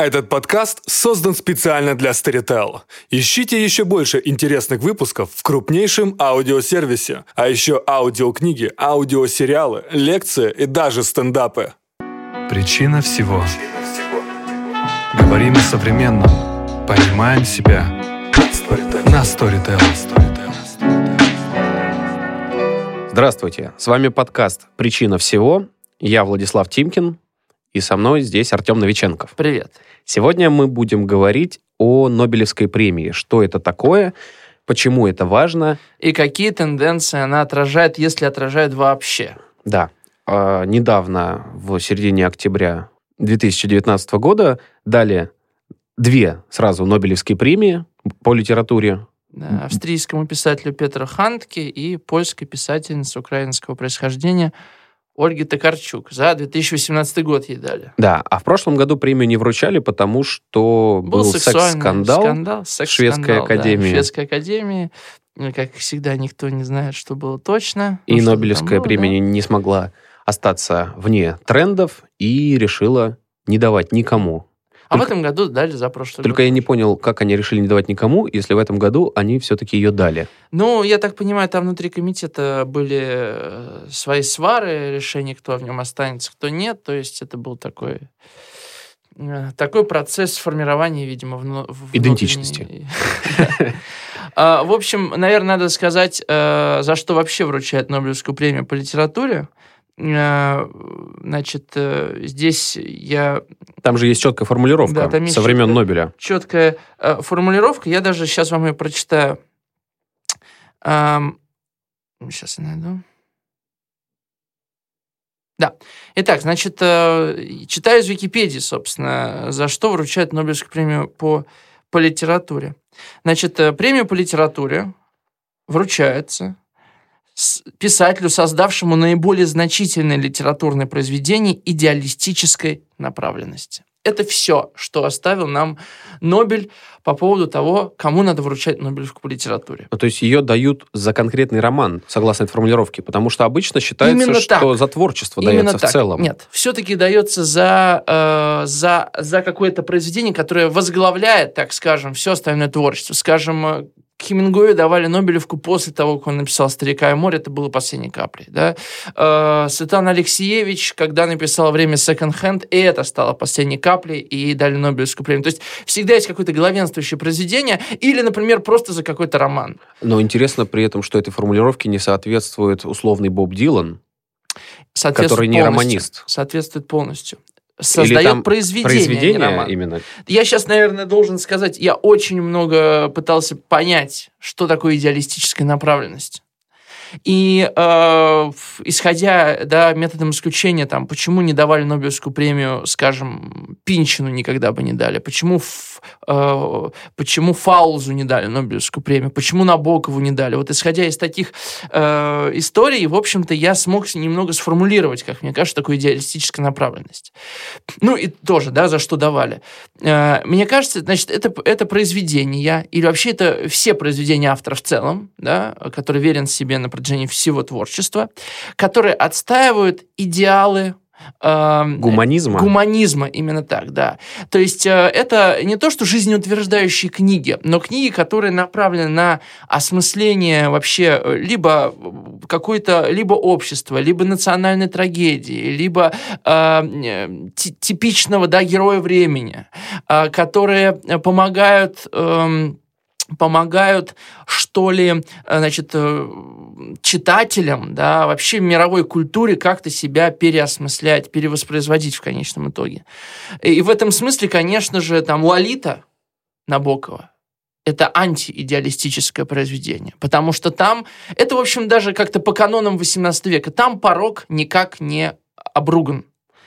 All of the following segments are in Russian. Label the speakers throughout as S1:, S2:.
S1: Этот подкаст создан специально для Storytel. Ищите еще больше интересных выпусков в крупнейшем аудиосервисе, а еще аудиокниги, аудиосериалы, лекции и даже стендапы.
S2: Причина всего. Говорим о современном. Понимаем себя. На Storytel.
S3: Здравствуйте, с вами подкаст «Причина всего». Я Владислав Тимкин, и со мной здесь Артем Новиченков.
S4: Привет.
S3: Сегодня мы будем говорить о Нобелевской премии. Что это такое, почему это важно.
S4: И какие тенденции она отражает, если отражает вообще.
S3: Да. Э, недавно, в середине октября 2019 года, дали две сразу Нобелевские премии по литературе.
S4: Да, австрийскому писателю Петру Хантке и польской писательнице украинского происхождения Ольги Токарчук. За 2018 год ей дали.
S3: Да, а в прошлом году премию не вручали, потому что был,
S4: Был
S3: секс-скандал
S4: скандал, секс
S3: Шведской
S4: да,
S3: академии.
S4: в Шведской академии. Как всегда, никто не знает, что было точно.
S3: И
S4: Ну,
S3: Нобелевская
S4: было,
S3: премия не- не смогла остаться вне трендов и решила не давать никому.
S4: А в этом году дали за прошлый
S3: Только
S4: год.
S3: я не понял, как они решили не давать никому, если в этом году они все-таки ее дали.
S4: Ну, я так понимаю, там внутри комитета были э, свои свары, решения, кто в нем останется, кто нет. То есть это был такой э, такой процесс формирования, видимо, вну-
S3: Идентичности.
S4: А, В общем, наверное, надо сказать, э, за что вообще вручают Нобелевскую премию по литературе. Э, Значит, э, здесь я
S3: Там же есть четкая формулировка
S4: Да, там есть
S3: со времен
S4: четкая-
S3: Нобеля.
S4: четкая э, формулировка. Я даже сейчас вам ее прочитаю. сейчас я найду. Да. Итак, значит, э, читаю из Википедии, собственно, за что вручают Нобелевскую премию по, по литературе. Значит, премию по литературе вручается писателю, создавшему наиболее значительное литературное произведение идеалистической направленности. Это все, что оставил нам Нобель по поводу того, кому надо вручать Нобелевку по литературе.
S3: Ну, то есть ее дают за конкретный роман, согласно этой формулировке, потому что обычно считается,
S4: Именно
S3: что
S4: так.
S3: за творчество
S4: Именно
S3: дается
S4: так.
S3: в целом.
S4: Нет, все-таки дается за, э, за, за какое-то произведение, которое возглавляет, так скажем, все остальное творчество. Скажем, э, Хемингуэю давали Нобелевку после того, как он написал «Старика и море», это было последней каплей. Да? Э, Алексеевич, когда написала «Время секонд-хенд», и это стало последней каплей, и ей дали Нобелевскую премию. То есть всегда есть какое-то главенствующее произведение, или, например, просто за какой-то роман.
S3: Но интересно при этом, что этой формулировке не соответствует условный Боб Дилан, который не романист.
S4: Соответствует полностью. Создает произведение, а
S3: произведение
S4: роман.
S3: именно.
S4: Я сейчас, наверное, должен сказать, я очень много пытался понять, что такое идеалистическая направленность. И э, исходя да, методом исключения, там, почему не давали Нобелевскую премию, скажем, Пинчину никогда бы не дали, почему, Ф- э, почему Фаузу не дали Нобелевскую премию, почему Набокову не дали. Вот исходя из таких э, историй, в общем-то, я смог немного сформулировать, как мне кажется, такую идеалистическую направленность. Ну и тоже, да, за что давали. Э, Мне кажется, значит, это, это произведение, или вообще это все произведения автора в целом, да, который верен себе на протяжении всего творчества, которые отстаивают идеалы э,
S3: Гуманизма.
S4: Гуманизма, именно так, да. То есть э, это не то, что жизнеутверждающие книги, но книги, которые направлены на осмысление вообще э, либо какой-то, либо общества, либо национальной трагедии, либо э, э, ти- типичного, да, героя времени, э, которые э, помогают... помогают, что ли, э, значит, э, читателям, да, вообще мировой культуре как-то себя переосмыслять, перевоспроизводить в конечном итоге. И в этом смысле, конечно же, там Лолита Набокова это антиидеалистическое произведение, потому что там, это, в общем, даже как-то по канонам 18 века, там порог никак не обруган.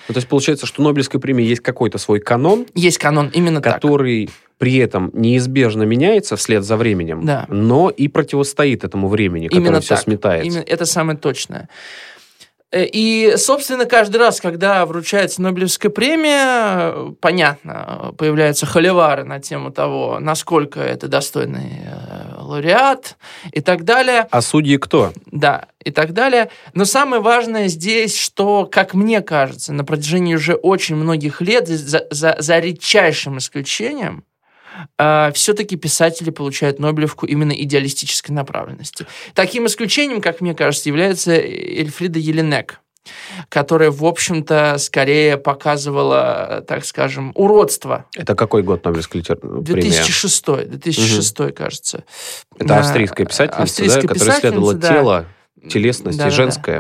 S3: Ну, то есть получается, что Нобелевской премии есть какой-то свой канон,
S4: Есть канон именно так.
S3: который при этом неизбежно меняется вслед за временем,
S4: Да.
S3: но и противостоит этому времени, которое
S4: Именно
S3: все
S4: так.
S3: сметает.
S4: Именно это самое точное. Э, И, собственно, каждый раз, когда вручается Нобелевская премия, понятно, появляются холивары на тему того, насколько это достойный э, лауреат и так далее.
S3: А судьи кто?
S4: Да, и так далее. Но самое важное здесь, что, как мне кажется, на протяжении уже очень многих лет, за, за, за редчайшим исключением, э, все-таки писатели получают Нобелевку именно идеалистической направленности. Таким исключением, как мне кажется, является Эльфрида Еленек которая, в общем-то, скорее показывала, так скажем, уродство.
S3: Это какой год Нобелевской литературы?
S4: 2006, 2006, угу. кажется.
S3: Это австрийская писательница,
S4: австрийская
S3: да, которая исследовала
S4: да.
S3: тело, телесность
S4: Да,
S3: и
S4: да.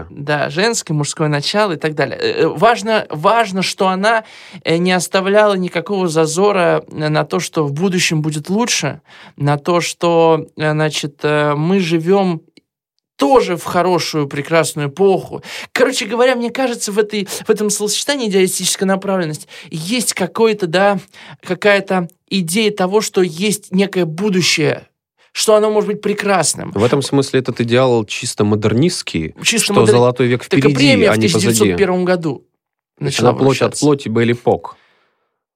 S4: Да, женское, мужское начало и так далее. Э, Важно, важно, что она э, не оставляла никакого зазора на то, что в будущем будет лучше, на то, что, э, значит, э, мы живем тоже в хорошую, прекрасную эпоху. Короче говоря, мне кажется, в, этой, в этом словосочетании идеалистическая направленность есть какой-то, да, какая-то идея того, что есть некое будущее, что оно может быть прекрасным.
S3: В этом смысле этот идеал чисто модернистский,
S4: Чисто
S3: что
S4: модер-
S3: золотой век
S4: Так
S3: впереди,
S4: премия
S3: а
S4: в
S3: не позади.
S4: 1901 году начала
S3: Она плоть от плоти Белли Пок,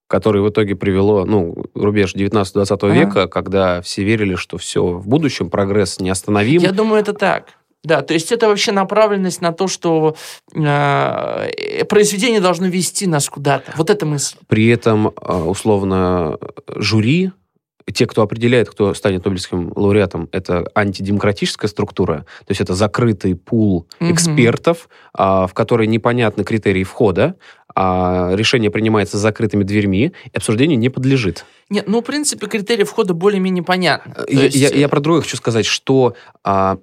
S3: который в итоге привело, ну, рубеж 19-20
S4: Ага.
S3: века, когда все верили, что все в будущем, прогресс неостановим.
S4: Я думаю, это так. Да, то есть это вообще направленность на то, что э, произведение должно вести нас куда-то. Вот эта мысль.
S3: При этом, э, условно, жюри, те, кто определяет, кто станет Нобелевским лауреатом, это антидемократическая структура, то есть это закрытый пул
S4: Мгм.
S3: экспертов, а, в который непонятны критерии входа, а решение принимается закрытыми дверьми, и обсуждению не подлежит.
S4: Нет, ну, в принципе, критерии входа более-менее понятны.
S3: Я,
S4: есть,
S3: я- я
S4: э,
S3: про другое хочу сказать, что а,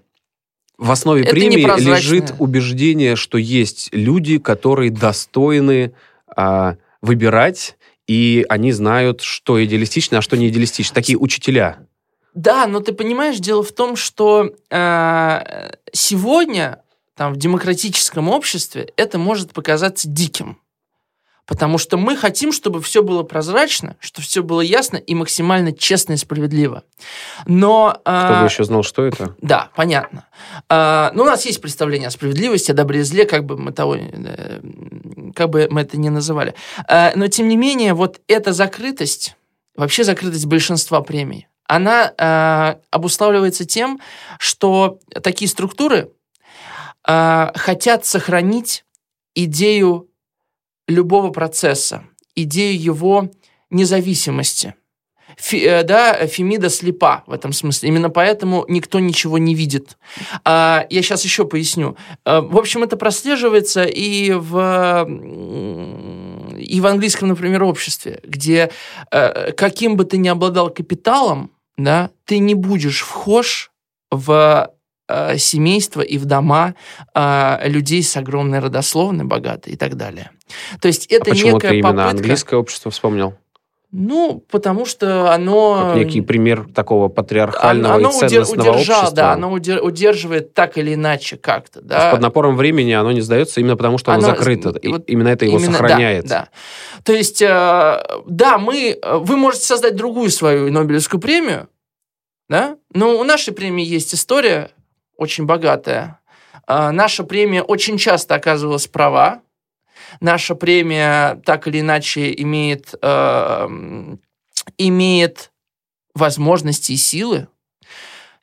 S3: в основе
S4: Это
S3: премии лежит убеждение, что есть люди, которые достойны а, выбирать, и они знают, что идеалистично, а что не идеалистично. Такие учителя.
S4: Да, но ты понимаешь, дело в том, что э, сегодня там, в демократическом обществе это может показаться диким. Потому что мы хотим, чтобы все было прозрачно, чтобы все было ясно и максимально честно и справедливо. Но... э,
S3: Кто бы еще знал, что это?
S4: Да, понятно. А, ну, у нас есть представление о справедливости, о добре и зле, как бы мы того, э, как бы мы это ни называли. А, но, тем не менее, вот эта закрытость, вообще закрытость большинства премий, она а, обуславливается тем, что такие структуры а, хотят сохранить идею любого процесса, идею его независимости. Фи- э, да, Фемида слепа в этом смысле. Именно поэтому никто ничего не видит. А, я сейчас еще поясню. А, в общем, это прослеживается и в, и в английском, например, обществе, где э, каким бы ты ни обладал капиталом, да, ты не будешь вхож в э, семейство и в дома э, людей с огромной родословной, богатой и так далее. То есть это
S3: а почему
S4: некая
S3: ты именно
S4: попытка...
S3: английское общество вспомнил?
S4: Ну, потому что оно...
S3: Как некий пример такого патриархального
S4: оно
S3: и ценностного
S4: удер- удержало,
S3: общества.
S4: да, оно удер- удерживает так или иначе как-то,
S3: То есть
S4: да.
S3: Под напором времени оно не сдается именно потому, что оно,
S4: Оно-
S3: закрыто.
S4: и вот
S3: именно это его
S4: Именно- да,
S3: сохраняет.
S4: Да, То есть, э, да, мы, э, вы можете создать другую свою Нобелевскую премию, да, но у нашей премии есть история очень богатая. Э, наша премия очень часто оказывалась права. Наша премия так или иначе имеет, э, имеет возможности и силы,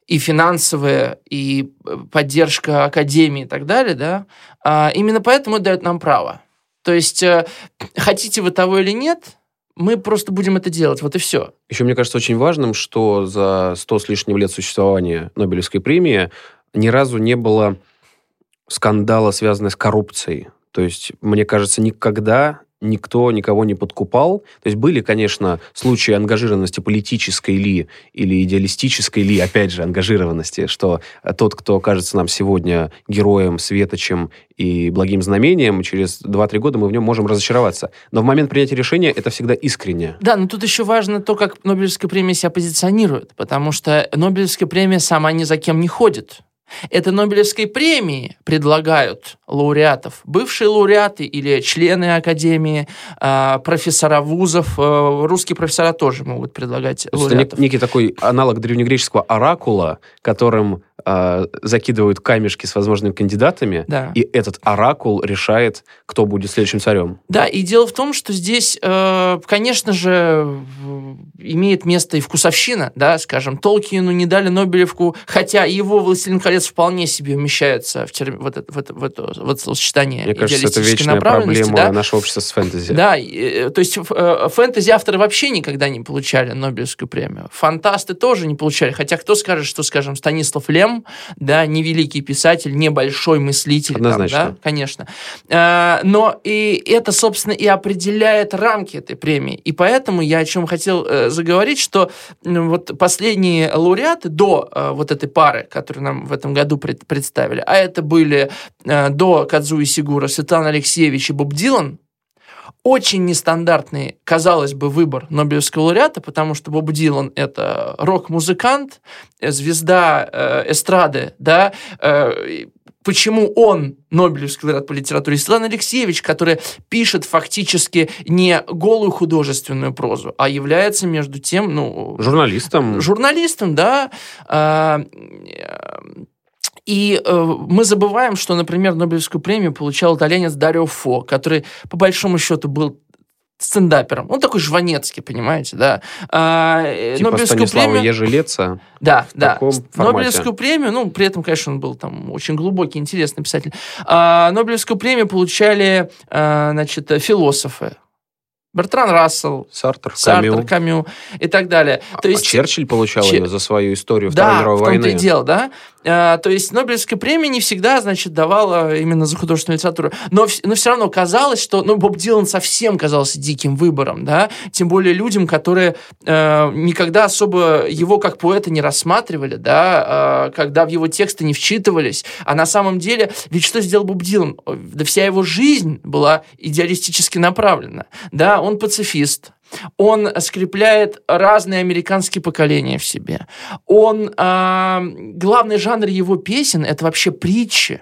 S4: и финансовые, и э, поддержка академии и так далее, да, а, именно поэтому это дает нам право. То есть, э, хотите вы того или нет, мы просто будем это делать, вот и все.
S3: Еще мне кажется очень важным, что за сто с лишним лет существования Нобелевской премии ни разу не было скандала, связанного с коррупцией. То есть, мне кажется, никогда никто никого не подкупал. То есть были, конечно, случаи ангажированности политической ли или идеалистической ли, опять же, ангажированности, что э, тот, кто кажется нам сегодня героем, светочем и благим знамением, через 2-3 года мы в нем можем разочароваться. Но в момент принятия решения это всегда искренне.
S4: Да, но тут еще важно то, как Нобелевская премия себя позиционирует, потому что Нобелевская премия сама ни за кем не ходит. Это Нобелевской премии предлагают лауреатов, бывшие лауреаты или члены академии, а, профессора вузов, э, русские профессора тоже могут предлагать
S3: это
S4: лауреатов.
S3: нек- некий такой аналог древнегреческого оракула, которым э, закидывают камешки с возможными кандидатами,
S4: Да.
S3: и этот оракул решает, кто будет следующим царем.
S4: Да, и дело в том, что здесь, э, конечно же, имеет место и вкусовщина, да, скажем, Толкину не дали Нобелевку, хотя его «Властелин колец» вполне себе вмещается в, терм- вот это, в это, в это, в это сочетание
S3: Мне кажется, это вечная проблема
S4: да.
S3: нашего общества с фэнтези.
S4: Да, и, э, то есть э, фэнтези авторы вообще никогда не получали Нобелевскую премию. Фантасты тоже не получали. Хотя кто скажет, что, скажем, Станислав Лем, да, не великий писатель, не большой мыслитель. там,
S3: Однозначно.
S4: да, конечно. Э, Но и это, собственно, и определяет рамки этой премии. И поэтому я о чем хотел э, заговорить, что вот последние лауреаты до э, вот этой пары, которую нам в этом году пред- представили, а это были э, до Кадзуи Сигура Светлана Алексеевич и Боб Дилан, очень нестандартный, казалось бы, выбор Нобелевского лауреата, потому что Боб Дилан — это рок-музыкант, э, звезда э, эстрады, да, э, Почему он Нобелевский лауреат по литературе? Светлана Алексеевич, который пишет фактически не голую художественную прозу, а является между тем, ну,
S3: Журналистам.
S4: журналистом, да. э, И э, мы забываем, что, например, Нобелевскую премию получал итальянец Дарио Фо, который, по большому счету, был стендапером. Он такой жванецкий, понимаете, да. А, э,
S3: Типа
S4: Нобелевскую
S3: Станислава
S4: премию...
S3: Ежелеца.
S4: Да, да. Нобелевскую премию, ну, при этом, конечно, он был там очень глубокий, интересный писатель. А, Нобелевскую премию получали, а, значит, философы. Бертран Рассел,
S3: Сартр,
S4: Сартр,
S3: Камю.
S4: Камю и так далее.
S3: А-
S4: То
S3: а
S4: есть,
S3: Черчилль получал
S4: Че-
S3: ее за свою историю Второй
S4: да,
S3: мировой
S4: в том-то
S3: войны.
S4: и дело, да. А, то есть Нобелевская премия не всегда, значит, давала именно за художественную литературу. Но, но все равно казалось, что ну, Боб Дилан совсем казался диким выбором, да. Тем более людям, которые э, никогда особо его как поэта не рассматривали, да, э, когда в его тексты не вчитывались. А на самом деле, ведь что сделал Боб Дилан? Да вся его жизнь была идеалистически направлена. Да, он пацифист, он скрепляет разные американские поколения в себе. Он а, главный жанр его песен это вообще притчи.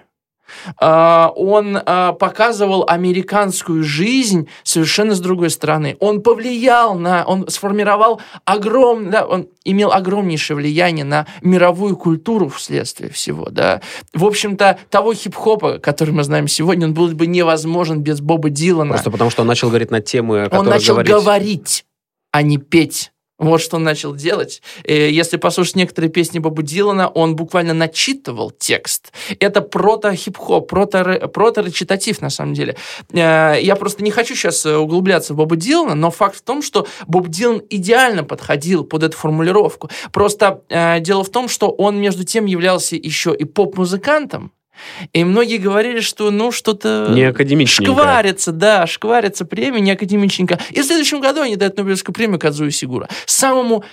S4: А, он а, показывал американскую жизнь совершенно с другой стороны. Он повлиял на, он сформировал огромное, да, он имел огромнейшее влияние на мировую культуру вследствие всего, да. В общем-то, того хип-хопа, который мы знаем сегодня, он был бы невозможен без Боба Дилана.
S3: Просто потому, что он начал говорить на темы, о
S4: Он начал
S3: говорить.
S4: говорить, а не петь. Вот что он начал делать. Э, Если послушать некоторые песни Боба Дилана, он буквально начитывал текст. Это прото-хип-хоп, прото- прото-речитатив, на самом деле. Э, Я просто не хочу сейчас углубляться в Боба Дилана, но факт в том, что Боб Дилан идеально подходил под эту формулировку. Просто э, дело в том, что он между тем являлся еще и поп-музыкантом, и многие говорили, что ну что-то...
S3: Не.
S4: Шкварится, да, шкварится премия, не академичненько. И в следующем году они дают Нобелевскую премию Кадзуи Сигура. Самому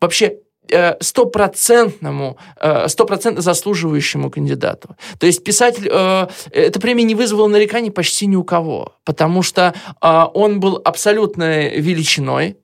S4: вообще э, стопроцентному, э, стопроцентно заслуживающему кандидату. То есть писатель, э, эта премия не вызвала нареканий почти ни у кого, потому что он был абсолютной величиной,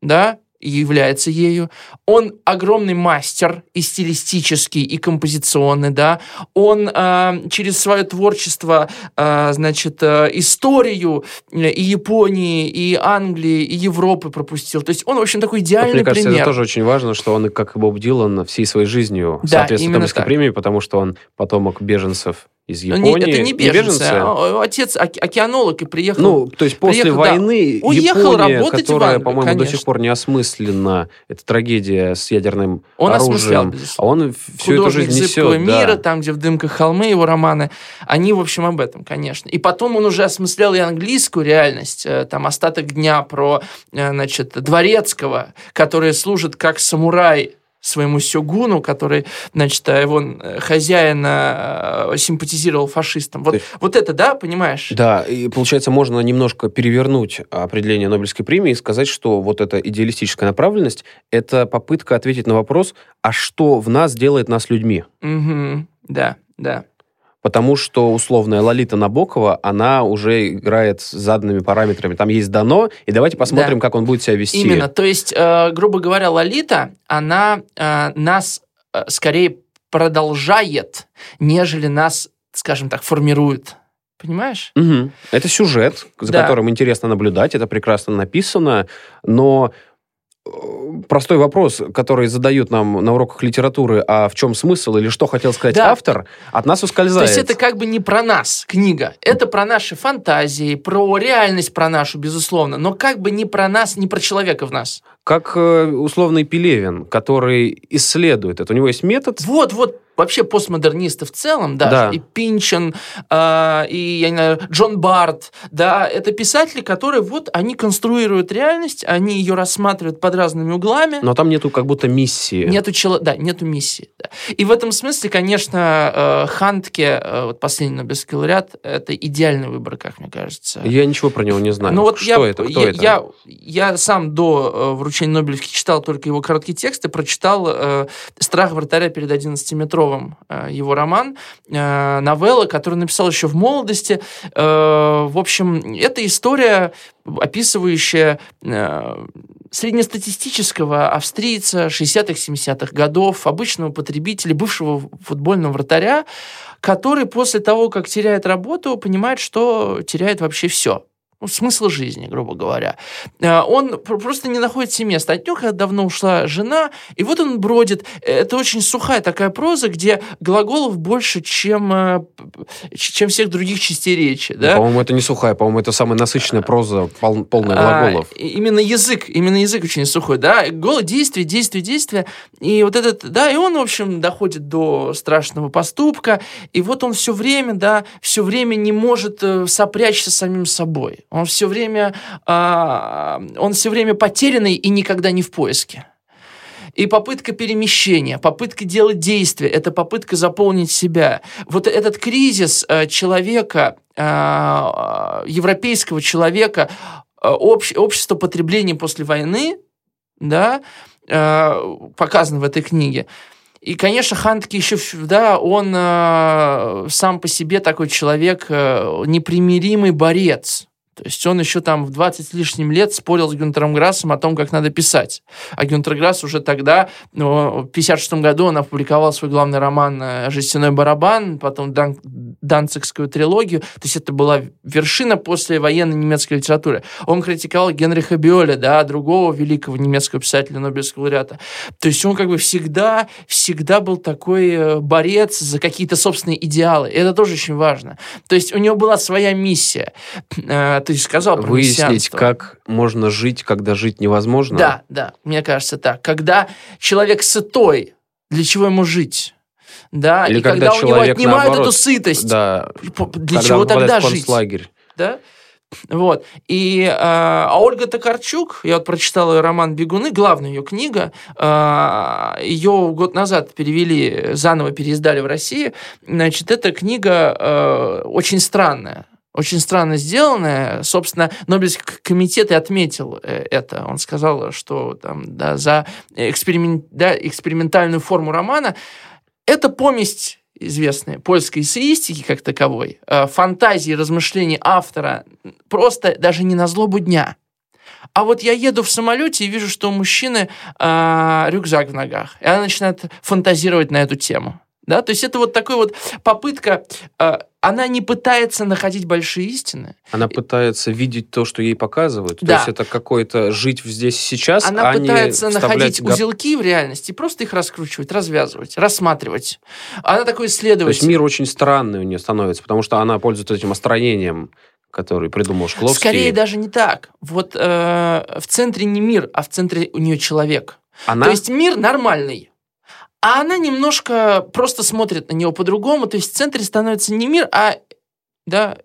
S4: да, является ею. Он огромный мастер и стилистический, и композиционный, да. Он э, через свое творчество, э, значит, э, историю э, и Японии, и Англии, и Европы пропустил. То есть он, в общем, такой идеальный
S3: мне кажется,
S4: пример.
S3: это тоже очень важно, что он, как и Боб Дилан, всей своей жизнью
S4: Да,
S3: соответствует Нобелевской премии, потому что он потомок беженцев из
S4: Ну, не-
S3: Японии.
S4: это не беженцы, а отец оке- океанолог и приехал.
S3: Ну, то есть после
S4: Приехал, да.
S3: войны
S4: Уехал
S3: Япония,
S4: работать
S3: которая,
S4: Англию,
S3: по-моему, до сих пор не осмыслена, это трагедия с ядерным
S4: Он
S3: оружием, а он всю эту жизнь
S4: «Зыбкого
S3: несет.
S4: мира»,
S3: да.
S4: там, где в дымках холмы, его романы, они, в общем, об этом, конечно. И потом он уже осмыслял и английскую реальность, э, там, остаток дня про, э, значит, Дворецкого, который служит как самурай своему сёгуну, который, значит, э, его э, хозяина э, симпатизировал фашистам. Вот,
S3: есть-
S4: вот это, да, понимаешь?
S3: Да, и получается, можно немножко перевернуть определение Нобелевской премии и сказать, что вот эта идеалистическая направленность – это попытка ответить на вопрос, а что в нас делает нас людьми?
S4: Мгм. Да, да.
S3: Потому что условная Лолита Набокова, она уже играет с заданными параметрами. Там есть дано, и давайте посмотрим, как он будет себя вести.
S4: Именно, то есть, э, грубо говоря, Лолита, она э, нас э, скорее продолжает, нежели нас, скажем так, формирует. Понимаешь?
S3: Мгм. Это сюжет, за
S4: Да.
S3: которым интересно наблюдать, это прекрасно написано, но простой вопрос, который задают нам на уроках литературы, а в чем смысл или что хотел сказать
S4: Да.
S3: автор, от нас
S4: То
S3: ускользает.
S4: есть это как бы не про нас книга. Это про наши фантазии, про реальность про нашу, безусловно. Но как бы не про нас, не про человека в нас.
S3: Как э, условный Пелевин, который исследует это. У него есть метод,
S4: Вот, вот, вообще постмодернисты в целом, да,
S3: Да.
S4: и Пинчен, а, и, я не знаю, Джон Барт, да, это писатели, которые вот, они конструируют реальность, они ее рассматривают под разными углами,
S3: но там нету как будто миссии.
S4: Нету чело... Да, нету миссии. да. И в этом смысле, конечно, э, Хантке, э, вот последний Нобелевский лауреат, это идеальный выбор, как мне кажется.
S3: Я ничего про него не знаю.
S4: Ну вот
S3: что
S4: я,
S3: это? Кто
S4: я,
S3: это?
S4: Я, я сам до э, вручения Нобелевки читал только его короткие тексты, прочитал э, «Страх вратаря перед 11-метровым», э, его роман, э, новелла, которую написал еще в молодости. Э, в общем, это история, описывающая среднестатистического австрийца 60-х, 70-х годов, обычного потребителя, бывшего футбольного вратаря, который после того, как теряет работу, понимает, что теряет вообще все. Ну, смысл жизни, грубо говоря. Э, Он пр- просто не находит себе места. От него когда давно ушла жена, и вот он бродит. Это очень сухая такая проза, где глаголов больше, чем, э, чем всех других частей речи.
S3: Ну,
S4: Да?
S3: По-моему, это не сухая, по-моему, это самая насыщенная проза, пол- полная
S4: А,
S3: глаголов.
S4: и- именно язык, именно язык очень сухой, да, голо, действие, действие, действие, и вот этот, да, и он, в общем, доходит до страшного поступка, и вот он все время, да, все время не может э, сопрячься с самим собой, он все время, а, он все время потерянный и никогда не в поиске. И попытка перемещения, попытка делать действия, это попытка заполнить себя. Вот этот кризис э, человека, э, европейского человека, э, общ- общество потребления после войны, да, показано в этой книге. И, конечно, Хантке еще, да, он сам по себе такой человек, непримиримый борец. То есть он еще там в 20 с лишним лет спорил с Гюнтером Грассом о том, как надо писать. А Гюнтер Грасс уже тогда, ну, в 56 году он опубликовал свой главный роман э, «Жестяной барабан», потом Дан- Данцикскую трилогию. То есть это была вершина после военной немецкой литературы. Он критиковал Генриха Биоля, да, другого великого немецкого писателя, Нобелевского лауреата. То есть он как бы всегда, всегда был такой э, борец за какие-то собственные идеалы. И это тоже очень важно. То есть у него была своя миссия. Э, Ты сказал про
S3: Выяснить, как можно жить, когда жить невозможно.
S4: Да, да, мне кажется так. Когда человек сытой, для чего ему жить? Да,
S3: Или
S4: и когда,
S3: когда
S4: у него отнимают
S3: наоборот,
S4: эту сытость,
S3: Да,
S4: для чего тогда жить? Да? Вот. И, э, а Ольга Токарчук, я вот прочитал ее роман «Бегуны», главная ее книга, э, ее год назад перевели, заново переиздали в России. Значит, эта книга э, очень странная. Очень странно сделанная. Собственно, Нобелевский комитет и отметил э, это. Он сказал, что там, да, за эксперимен- да, экспериментальную форму романа это поместь известная польской эссеистики как таковой, э, фантазии, размышлений автора просто даже не на злобу дня. А вот я еду в самолете и вижу, что у мужчины э, рюкзак в ногах. И она начинает фантазировать на эту тему. Да? То есть это вот такая вот попытка, э, она не пытается находить большие истины,
S3: Она пытается видеть то, что ей показывают. То
S4: Да.
S3: есть это какое-то жить здесь и сейчас,
S4: она
S3: а
S4: пытается
S3: не
S4: находить
S3: гап-
S4: узелки в реальности, просто их раскручивать, развязывать, рассматривать. Она такой
S3: То
S4: исследователь.
S3: есть мир очень странный у нее становится, потому что она пользуется этим остроением, который придумал Шкловский.
S4: Скорее даже не так. Вот э, в центре не мир, а в центре у нее человек.
S3: Она...
S4: То есть мир нормальный. А она немножко просто смотрит на него по-другому. То есть в центре становится не мир, а да,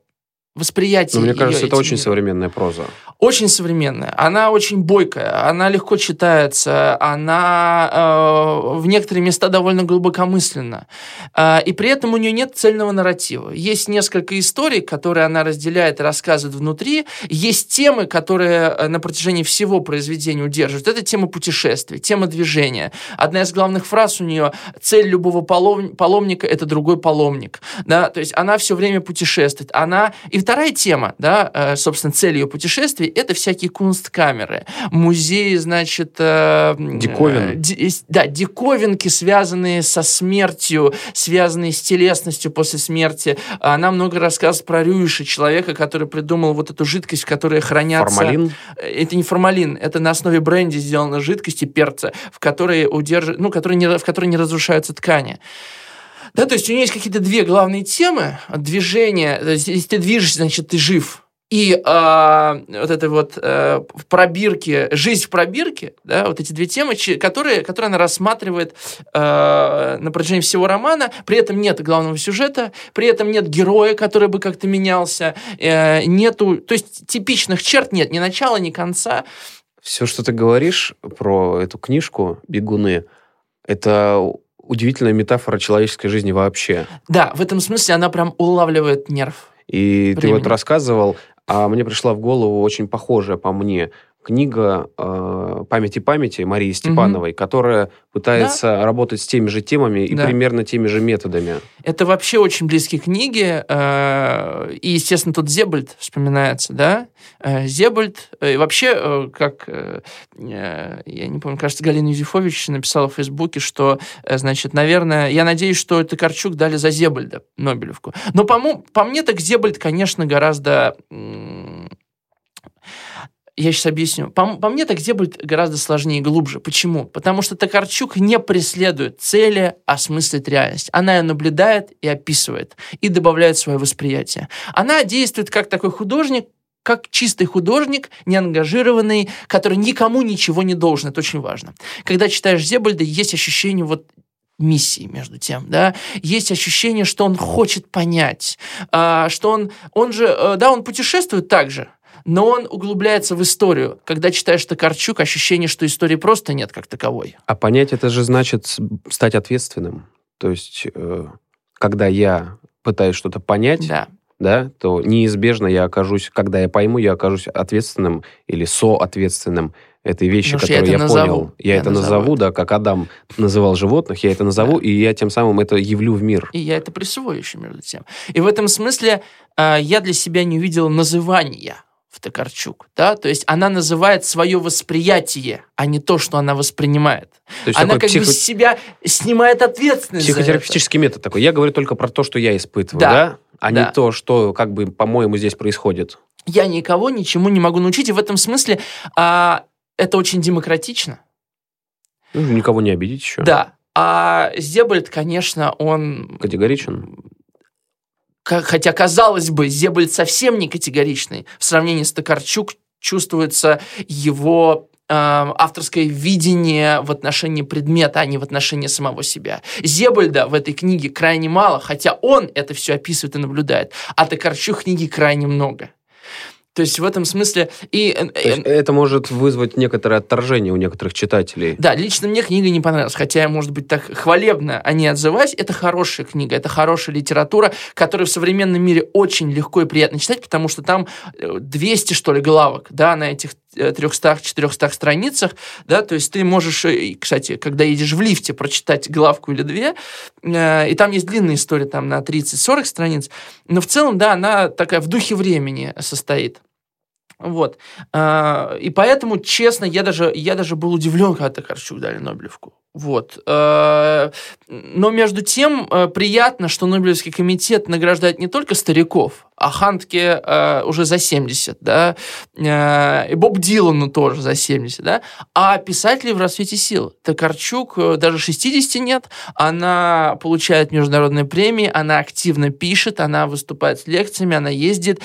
S4: восприятие.
S3: Ну, мне кажется, это
S4: этим
S3: очень
S4: миром.
S3: современная проза.
S4: Очень современная. Она очень бойкая, она легко читается, она э, в некоторые места довольно глубокомысленна. Э, и при этом у нее нет цельного нарратива. Есть несколько историй, которые она разделяет и рассказывает внутри. Есть темы, которые э, на протяжении всего произведения удерживают. Это тема путешествий, тема движения. Одна из главных фраз у нее «Цель любого палом- паломника – это другой паломник». Да? То есть она все время путешествует. Она... И вторая тема, да, э, собственно, цель ее путешествий, это всякие кунсткамеры, музеи, значит... э,
S3: Диковин.
S4: э, ди- да, диковинки, связанные со смертью, связанные с телесностью после смерти. Она много рассказывает про Рюиша, человека, который придумал вот эту жидкость, в которой хранятся...
S3: Формалин.
S4: Это не формалин, это на основе бренди сделана жидкость и перца, в которой удерж... ну, которые не... в которой не разрушаются ткани. Да, то есть у нее есть какие-то две главные темы. Движение, то есть если ты движешься, значит, ты жив. И а, вот это вот э, в пробирке, жизнь в пробирке, да, вот эти две темы, которые, которые она рассматривает э, на протяжении всего романа. При этом нет главного сюжета, при этом нет героя, который бы как-то менялся, э, нету, то есть типичных черт нет, ни начала, ни конца.
S3: Все, что ты говоришь про эту книжку «Бегуны», это удивительная метафора человеческой жизни вообще.
S4: Да, в этом смысле она прям улавливает нерв.
S3: И ты
S4: Времени.
S3: вот рассказывал, а мне пришла в голову очень похожая по мне книга э, «Памяти памяти» Марии Степановой, которая пытается работать с теми же темами и
S4: Да.
S3: примерно теми же методами.
S4: Это вообще очень близкие книги. э, И, естественно, тут Зебальд вспоминается, да? Э, Зебальд, э, вообще, э, как, э, э, я не помню, кажется, Галина Юзефович написала в Фейсбуке, что, э, значит, наверное, я надеюсь, что это Корчук дали за Зебальда Нобелевку. Но по, по мне так Зебальд, конечно, гораздо... м, я сейчас объясню. По, по мне, так Зебальд гораздо сложнее и глубже. Почему? Потому что Токарчук не преследует цели осмыслить реальность. Она ее наблюдает и описывает, и добавляет свое восприятие. Она действует как такой художник, как чистый художник, неангажированный, который никому ничего не должен. Это очень важно. Когда читаешь Зебальда, есть ощущение вот миссии между тем, да, есть ощущение, что он хочет понять, а, что он, он же, э, да, он путешествует также, но он углубляется в историю. Когда читаешь Токарчук, ощущение, что истории просто нет как таковой.
S3: А понять это же значит стать ответственным. То есть, э, когда я пытаюсь что-то понять,
S4: Да.
S3: да, то неизбежно я окажусь, когда я пойму, я окажусь ответственным или соответственным этой вещи,
S4: Потому я
S3: которую я,
S4: назову.
S3: понял. Я,
S4: Я
S3: это
S4: назову
S3: назову,
S4: это.
S3: да, как Адам называл животных, я это назову, и я тем самым это явлю в мир.
S4: И я это присвою еще между тем. И в этом смысле э, я для себя не увидел называния в Токарчук. Да? То есть она называет свое восприятие, а не то, что она воспринимает.
S3: То есть
S4: она как бы
S3: психо-
S4: с себя снимает ответственность
S3: психотерапевтический метод такой. Я говорю только про то, что я испытываю,
S4: Да,
S3: да, а
S4: да.
S3: не то, что, как бы, по-моему, здесь происходит.
S4: Я никого ничему не могу научить, и в этом смысле а, это очень демократично.
S3: Ну, никого не обидеть еще.
S4: Да. А Зебальд, конечно, он...
S3: Категоричен.
S4: Хотя, казалось бы, Зебальд совсем не категоричный. В сравнении с Токарчук чувствуется его э, авторское видение в отношении предмета, а не в отношении самого себя. Зебальда в этой книге крайне мало, хотя он это все описывает и наблюдает, а Токарчук книги крайне много. То есть в этом смысле... И, э,
S3: есть это может вызвать некоторое отторжение у некоторых читателей.
S4: Да, лично мне книга не понравилась, хотя я, может быть, так хвалебно о ней отзываюсь. Это хорошая книга, это хорошая литература, которую в современном мире очень легко и приятно читать, потому что там э, 200, что ли, главок, да, на этих 300-400 страницах, да, то есть ты можешь, э, кстати, когда едешь в лифте, прочитать главку или две, э, и там есть длинная история, там на 30-40 страниц, но в целом, да, она такая в духе времени состоит. Вот. А, И поэтому, честно, я даже, я даже был удивлен, когда Токарчук дали Нобелевку. Вот. А, Но между тем э, приятно, что Нобелевский комитет награждает не только стариков, а Хантке э, уже за 70, да, э, и Боб Дилану тоже за 70, да, а писателей в расцвете сил. Токарчук даже 60 нет, она получает международные премии, она активно пишет, она выступает с лекциями, она ездит,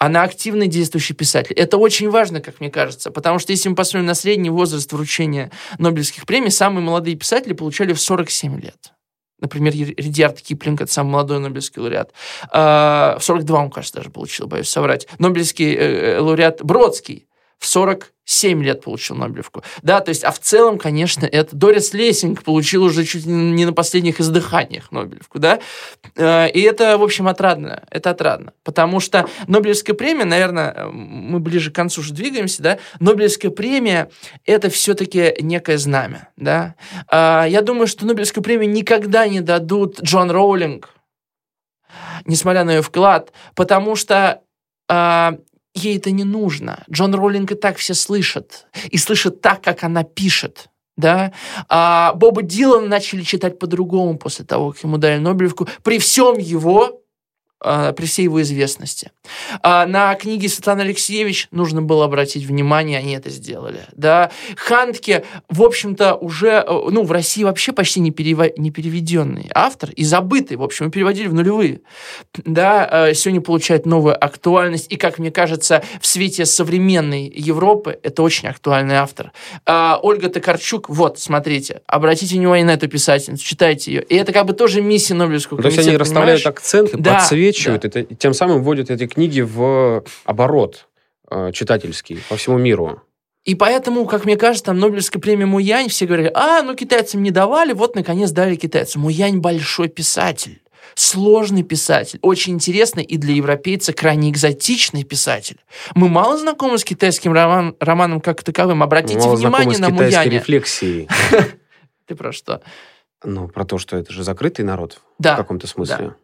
S4: она активный действующий писатель. Это очень важно, как мне кажется, потому что если мы посмотрим на средний возраст вручения Нобелевских премий, самые молодые писатели получали в 47 лет. Например, Р- Ридиард Киплинг, это самый молодой Нобелевский лауреат. А, В 42 он, кажется, даже получил, боюсь соврать. Нобелевский э, э, лауреат Бродский в 47 лет получил Нобелевку. Да, то есть, а в целом, конечно, это Дорис Лессинг получил уже чуть не на последних издыханиях Нобелевку, да. Э, И это, в общем, отрадно. Это отрадно. Потому что Нобелевская премия, наверное, э, мы ближе к концу уже двигаемся, да, Нобелевская премия – это все-таки некое знамя, да. А, Я думаю, что Нобелевскую премию никогда не дадут Джон Роулинг, несмотря на ее вклад, потому что а, ей это не нужно. Джон Роллинг и так все слышат. И слышат так, как она пишет. Да? А Боба Дилана начали читать по-другому после того, как ему дали Нобелевку, при всем его при всей его известности. А на книги Светланы Алексеевич нужно было обратить внимание, они это сделали. Да? Хантке, в общем-то, уже, э, ну, в России вообще почти не, перево- не переведенный автор и забытый, в общем, мы переводили в нулевые. Да, э, сегодня получает новую актуальность, и, как мне кажется, в свете современной Европы это очень актуальный автор. А Ольга Токарчук, вот, смотрите, обратите внимание на эту писательницу, читайте ее. И это как бы тоже миссия Нобелевского
S3: То есть
S4: комитета,
S3: они расставляют
S4: понимаешь?
S3: акценты,
S4: Да,
S3: подсвечивают, это, и тем самым вводят эти книги в оборот э, читательский по всему миру.
S4: И поэтому, как мне кажется, там Нобелевская премия Муянь, все говорили, а, ну китайцам не давали, вот наконец дали китайцам. Муянь большой писатель, сложный писатель, очень интересный и для европейца крайне экзотичный писатель. Мы мало знакомы с китайским роман- романом как таковым. Обратите
S3: Мало
S4: внимание на Муяня.
S3: рефлексией.
S4: Ты про что?
S3: Ну, про то, что это же закрытый народ
S4: Да.
S3: в каком-то смысле.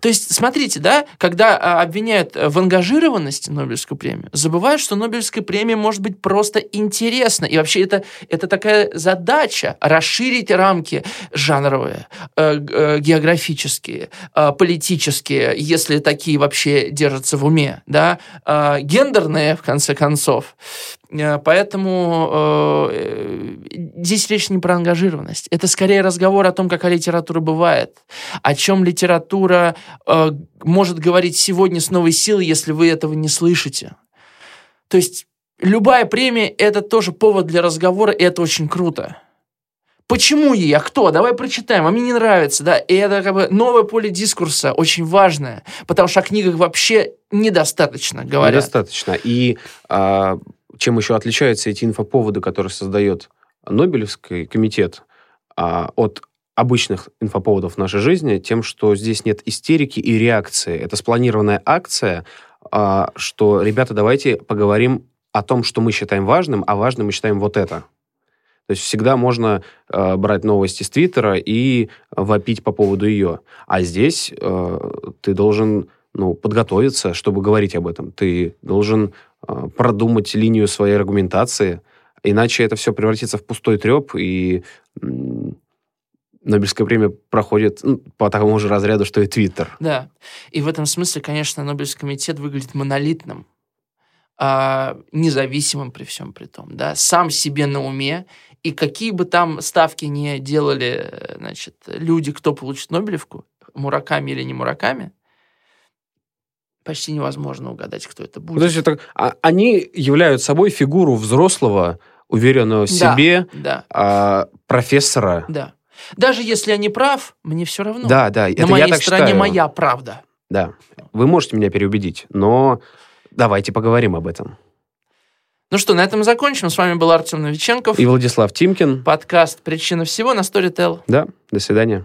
S4: То есть, смотрите, да, когда а, обвиняют э, в ангажированности Нобелевскую премию, забывают, что Нобелевская премия может быть просто интересна. И вообще это, это такая задача расширить рамки жанровые, э, э, географические, политические, если такие вообще держатся в уме, да, э, гендерные, в конце концов. Э, Поэтому э, здесь речь не про ангажированность. Это скорее разговор о том, какая литература бывает, о чем литература э, может говорить сегодня с новой силой, если вы этого не слышите. То есть любая премия – это тоже повод для разговора, и это очень круто. Почему ей? А кто? Давай прочитаем. А мне не нравится, да. И это как бы новое поле дискурса, очень важное, потому что о книгах вообще недостаточно говорят.
S3: Недостаточно. И а, чем еще отличаются эти инфоповоды, которые создает Нобелевский комитет а, от обычных инфоповодов в нашей жизни, тем, что здесь нет истерики и реакции. Это спланированная акция, а, что, ребята, давайте поговорим о том, что мы считаем важным, а важным мы считаем вот это. То есть всегда можно э, брать новости с Твиттера и вопить по поводу ее. А здесь э, ты должен ну, подготовиться, чтобы говорить об этом. Ты должен продумать линию своей аргументации, иначе это все превратится в пустой треп, и Нобелевская премия проходит ну, по такому же разряду, что и Твиттер.
S4: Да. И в этом смысле, конечно, Нобелевский комитет выглядит монолитным, а, независимым при всем при том, да, сам себе на уме, и какие бы там ставки не делали, э, значит, люди, кто получит Нобелевку, Мураками или не Мураками, почти невозможно угадать, кто это будет.
S3: То есть это, а- они являются собой фигуру взрослого, уверенного в
S4: Да.
S3: себе
S4: Да,
S3: а, профессора.
S4: да. Даже если я не прав, мне все равно.
S3: Да, да,
S4: на моей
S3: так
S4: стороне
S3: считаю.
S4: моя правда.
S3: Да. Вы можете меня переубедить, но давайте поговорим об этом.
S4: Ну что, на этом закончим. С вами был Артем Новиченков.
S3: И Владислав Тимкин.
S4: Подкаст «Причина всего» на Storytel.
S3: Да, до свидания.